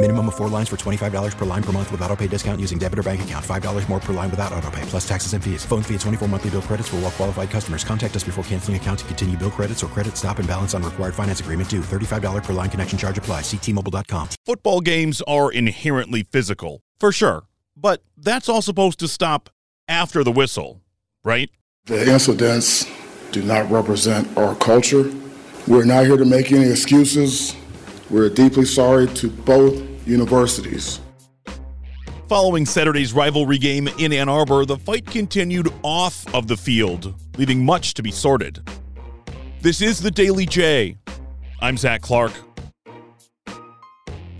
Minimum of four lines for $25 per line per month with auto pay discount using debit or bank account. $5 more per line without auto pay, plus taxes and fees. Phone fee at 24 monthly bill credits for all well qualified customers. Contact us before canceling account to continue bill credits or credit stop and balance on required finance agreement due. $35 per line connection charge apply. Ctmobile.com. Football games are inherently physical, for sure. But that's all supposed to stop after the whistle, right? The incidents do not represent our culture. We're not here to make any excuses. We're deeply sorry to both universities. Following Saturday's rivalry game in Ann Arbor, the fight continued off of the field, leaving much to be sorted. This is the Daily J. I'm Zach Clark.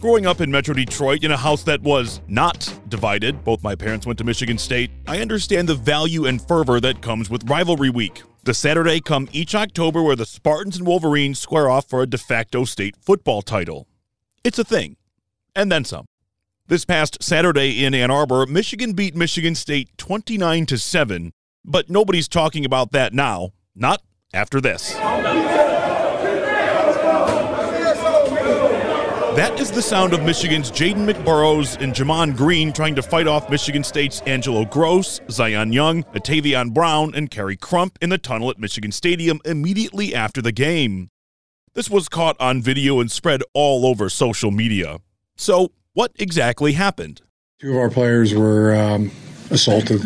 Growing up in Metro Detroit in a house that was not divided, both my parents went to Michigan State, I understand the value and fervor that comes with rivalry week. The Saturday come each October where the Spartans and Wolverines square off for a de facto state football title. It's a thing. And then some. This past Saturday in Ann Arbor, Michigan beat Michigan State 29 to 7, but nobody's talking about that now, not after this. That is the sound of Michigan's Jaden McBurrows and Gemon Green trying to fight off Michigan State's Angelo Grose, Zion Young, Itayvion Brown, and Khary Crump in the tunnel at Michigan Stadium immediately after the game. This was caught on video and spread all over social media. So, what exactly happened? Two of our players were um, assaulted.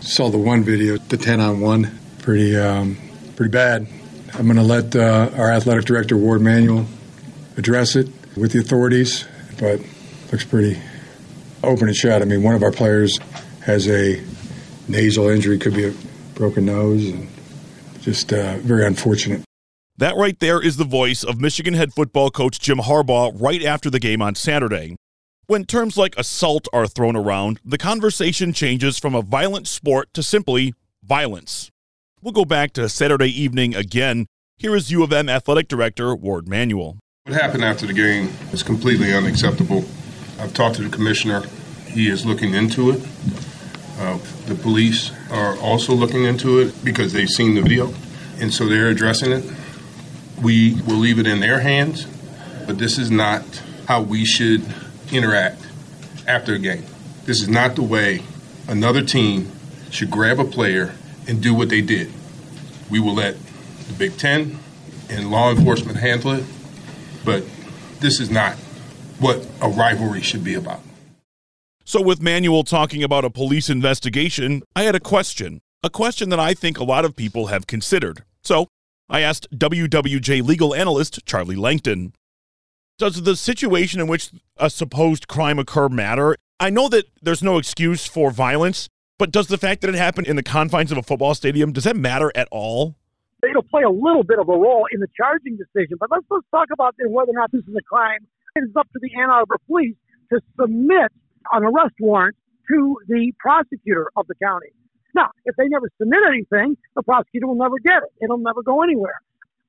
Saw the one video, the 10 on 1. Pretty, um, pretty bad. I'm going to let uh, our athletic director, Warde Manuel, address it with the authorities, but looks pretty open and shut. I mean, one of our players has a nasal injury, could be a broken nose, and just uh, very unfortunate. That right there is the voice of Michigan head football coach Jim Harbaugh right after the game on Saturday. When terms like assault are thrown around, the conversation changes from a violent sport to simply violence. We'll go back to Saturday evening again. Here is U of M athletic director Warde Manuel. What happened after the game is completely unacceptable. I've talked to the commissioner. He is looking into it. Uh, the police are also looking into it because they've seen the video, and so they're addressing it. We will leave it in their hands, but this is not how we should interact after a game. This is not the way another team should grab a player and do what they did. We will let the Big Ten and law enforcement handle it but this is not what a rivalry should be about. So, with Manuel talking about a police investigation, I had a question, a question that I think a lot of people have considered. So, I asked WWJ legal analyst Charlie Langton Does the situation in which a supposed crime occur matter? I know that there's no excuse for violence, but does the fact that it happened in the confines of a football stadium, does that matter at all? it'll play a little bit of a role in the charging decision. But let's let's talk about whether or not this is a crime. It's up to the Ann Arbor police to submit an arrest warrant to the prosecutor of the county. Now, if they never submit anything, the prosecutor will never get it. It'll never go anywhere.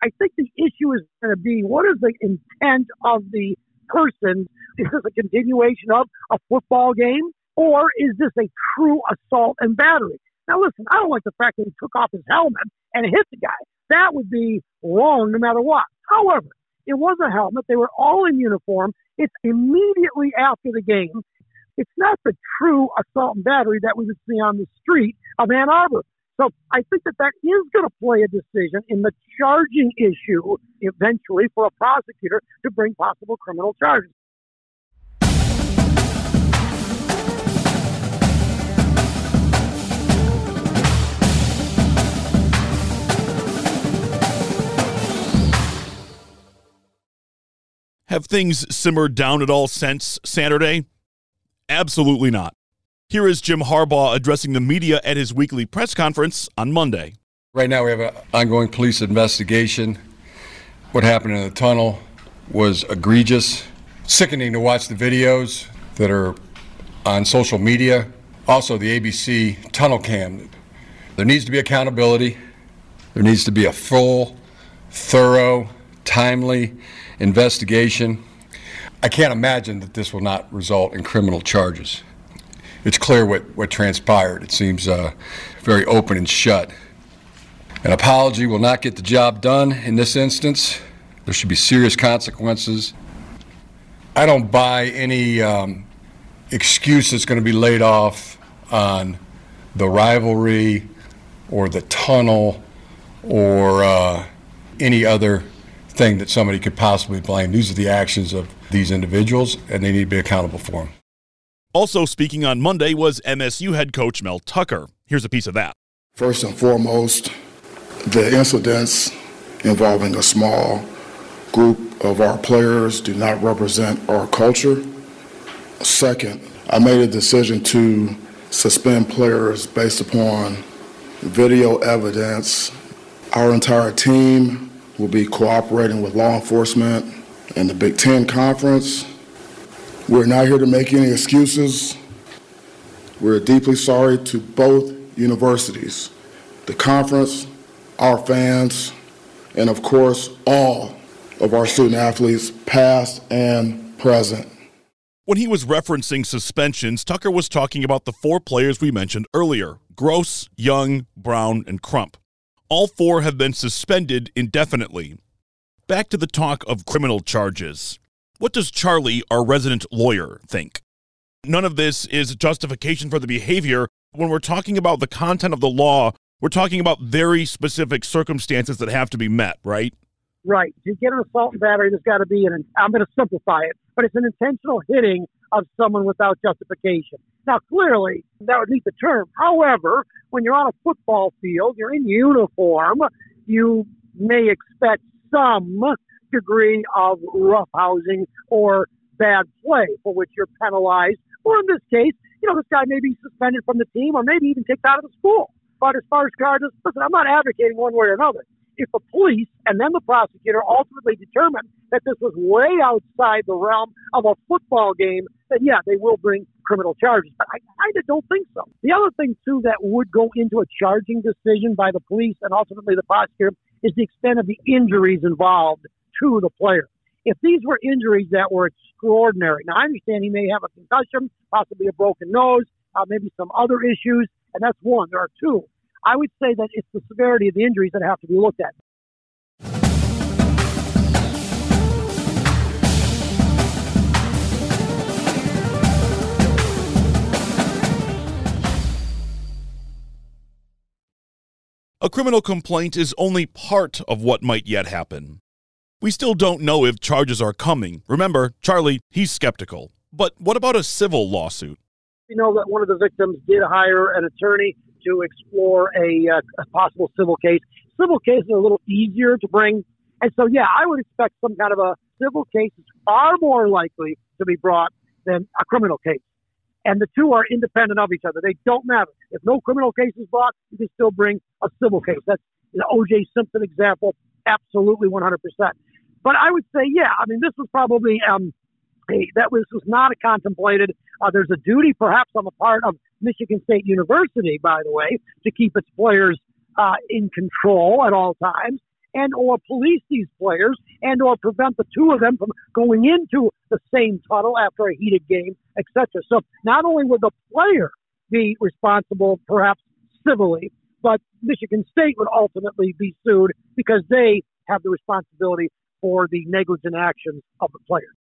I think the issue is going to be what is the intent of the person? Is this a continuation of a football game, or is this a true assault and battery? Now, listen, I don't like the fact that he took off his helmet and hit the guy. That would be wrong no matter what. However, it was a helmet. They were all in uniform. It's immediately after the game. It's not the true assault and battery that we would see on the street of Ann Arbor. So I think that that is going to play a decision in the charging issue eventually for a prosecutor to bring possible criminal charges. Have things simmered down at all since Saturday? Absolutely not. Here is Jim Harbaugh addressing the media at his weekly press conference on Monday. Right now, we have an ongoing police investigation. What happened in the tunnel was egregious, sickening to watch the videos that are on social media. Also, the ABC tunnel cam. There needs to be accountability. There needs to be a full, thorough, timely investigation. I can't imagine that this will not result in criminal charges. It's clear what, what transpired. It seems uh, very open and shut. An apology will not get the job done in this instance. There should be serious consequences. I don't buy any um, excuse that's going to be laid off on the rivalry or the tunnel or uh, any other thing that somebody could possibly blame. These are the actions of these individuals, and they need to be accountable for them. Also speaking on Monday was MSU head coach Mel Tucker. Here's a piece of that. First and foremost, the incidents involving a small group of our players do not represent our culture. Second, I made a decision to suspend players based upon video evidence. Our entire team will be cooperating with law enforcement and the Big Ten Conference. We're not here to make any excuses. We're deeply sorry to both universities, the conference, our fans, and of course, all of our student athletes, past and present. When he was referencing suspensions, Tucker was talking about the four players we mentioned earlier Grose, Young, Brown, and Crump. All four have been suspended indefinitely. Back to the talk of criminal charges. What does Charlie, our resident lawyer, think? None of this is justification for the behavior. When we're talking about the content of the law, we're talking about very specific circumstances that have to be met, right? Right. To get an assault and battery, there's got to be an, I'm going to simplify it, but it's an intentional hitting of someone without justification. Now, clearly, that would meet the term. However, when you're on a football field, you're in uniform, you may expect some degree of roughhousing or bad play for which you're penalized. Or in this case, you know, this guy may be suspended from the team or maybe even kicked out of the school. But as far as charges, listen, I'm not advocating one way or another. If the police and then the prosecutor ultimately determine that this was way outside the realm of a football game, then yeah, they will bring criminal charges. But I kind of don't think so. The other thing, too, that would go into a charging decision by the police and ultimately the prosecutor is the extent of the injuries involved to the player. If these were injuries that were extraordinary, now I understand he may have a concussion, possibly a broken nose, uh, maybe some other issues, and that's one. There are two. I would say that it's the severity of the injuries that have to be looked at. A criminal complaint is only part of what might yet happen. We still don't know if charges are coming. Remember, Charlie, he's skeptical. But what about a civil lawsuit? We know that one of the victims did hire an attorney to explore a, uh, a possible civil case. Civil cases are a little easier to bring. And so, yeah, I would expect some kind of a civil case is far more likely to be brought than a criminal case. And the two are independent of each other. They don't matter. If no criminal case is brought, you can still bring a civil case. That's the O.J. Simpson example. Absolutely 100%. But I would say, yeah, I mean, this was probably um, a, that was, was not a contemplated. Uh, there's a duty, perhaps, on the part of Michigan State University, by the way, to keep its players uh, in control at all times, and or police these players, and or prevent the two of them from going into the same tunnel after a heated game, etc. So not only would the player be responsible, perhaps civilly, but Michigan State would ultimately be sued because they have the responsibility for the negligent actions of the player.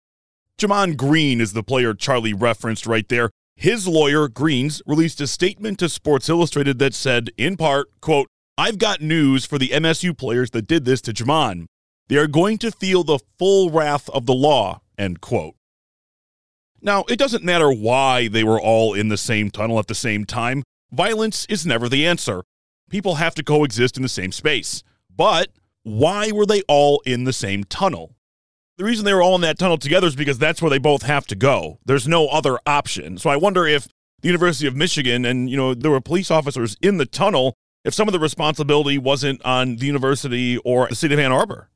Gemon Green is the player Charlie referenced right there. His lawyer, Greens, released a statement to Sports Illustrated that said, in part, quote, I've got news for the MSU players that did this to Gemon. They are going to feel the full wrath of the law, end quote. Now, it doesn't matter why they were all in the same tunnel at the same time. Violence is never the answer. People have to coexist in the same space. But why were they all in the same tunnel? The reason they were all in that tunnel together is because that's where they both have to go. There's no other option. So I wonder if the University of Michigan and, you know, there were police officers in the tunnel, if some of the responsibility wasn't on the university or the city of Ann Arbor.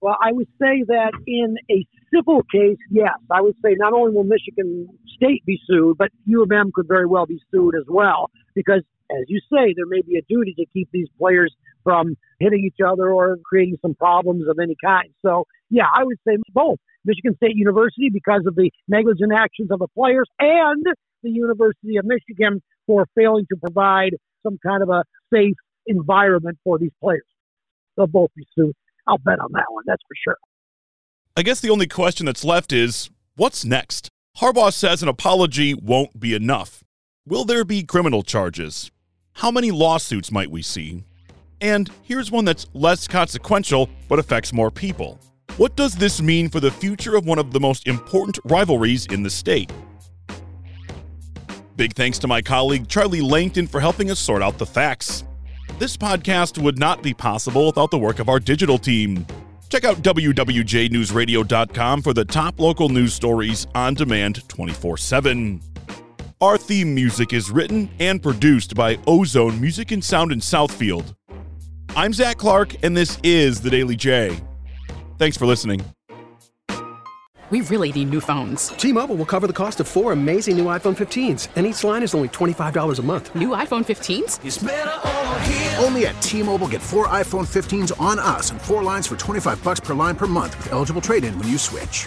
Well, I would say that in a civil case, yes. I would say not only will Michigan State be sued, but U of M could very well be sued as well because, as you say, there may be a duty to keep these players from hitting each other or creating some problems of any kind. So, yeah, I would say both. Michigan State University because of the negligent actions of the players and the University of Michigan for failing to provide some kind of a safe environment for these players. They'll both be sued. I'll bet on that one, that's for sure. I guess the only question that's left is what's next? Harbaugh says an apology won't be enough. Will there be criminal charges? How many lawsuits might we see? And here's one that's less consequential but affects more people. What does this mean for the future of one of the most important rivalries in the state? Big thanks to my colleague Charlie Langton for helping us sort out the facts. This podcast would not be possible without the work of our digital team. Check out WWJNewsRadio.com for the top local news stories on demand 24 7. Our theme music is written and produced by Ozone Music and Sound in Southfield. I'm Zach Clark, and this is The Daily J. Thanks for listening. We really need new phones. T-Mobile will cover the cost of four amazing new iPhone 15s, and each line is only $25 a month. New iPhone 15s? Only at T-Mobile get four iPhone 15s on us and four lines for 25 bucks per line per month with eligible trade-in when you switch.